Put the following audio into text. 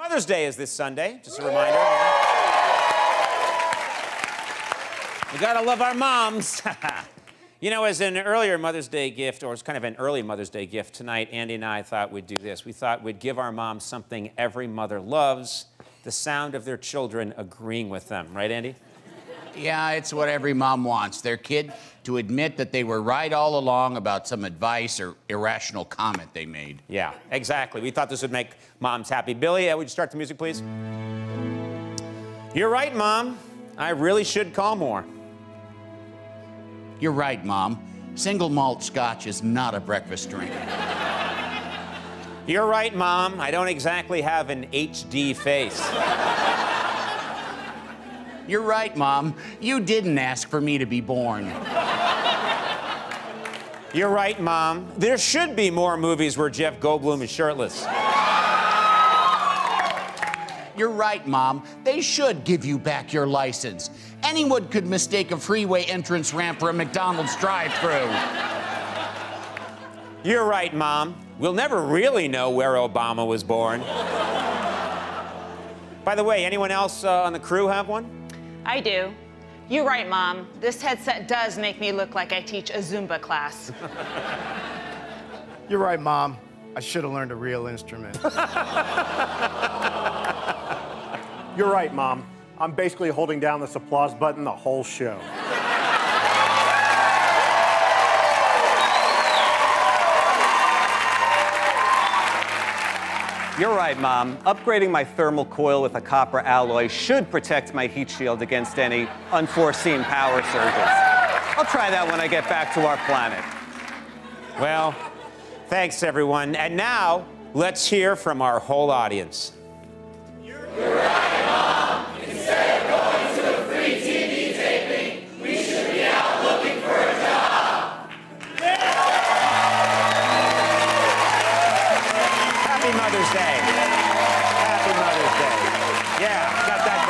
Mother's Day is this Sunday, just a reminder. we gotta love our moms. you know, as an earlier Mother's Day gift, or as kind of an early Mother's Day gift tonight, Andy and I thought we'd do this. We thought we'd give our moms something every mother loves the sound of their children agreeing with them. Right, Andy? Yeah, it's what every mom wants their kid to admit that they were right all along about some advice or irrational comment they made. Yeah, exactly. We thought this would make moms happy. Billy, uh, would you start the music, please? You're right, Mom. I really should call more. You're right, Mom. Single malt scotch is not a breakfast drink. You're right, Mom. I don't exactly have an HD face. You're right, Mom. You didn't ask for me to be born. You're right, Mom. There should be more movies where Jeff Goldblum is shirtless. You're right, Mom. They should give you back your license. Anyone could mistake a freeway entrance ramp for a McDonald's drive-through. You're right, Mom. We'll never really know where Obama was born. By the way, anyone else uh, on the crew have one? I do. You're right, Mom. This headset does make me look like I teach a Zumba class. You're right, Mom. I should have learned a real instrument. You're right, Mom. I'm basically holding down this applause button the whole show. You're right, Mom. Upgrading my thermal coil with a copper alloy should protect my heat shield against any unforeseen power surges. I'll try that when I get back to our planet. Well, thanks, everyone. And now, let's hear from our whole audience. Happy Mother's Day. Happy Mother's Day. Yeah, got that.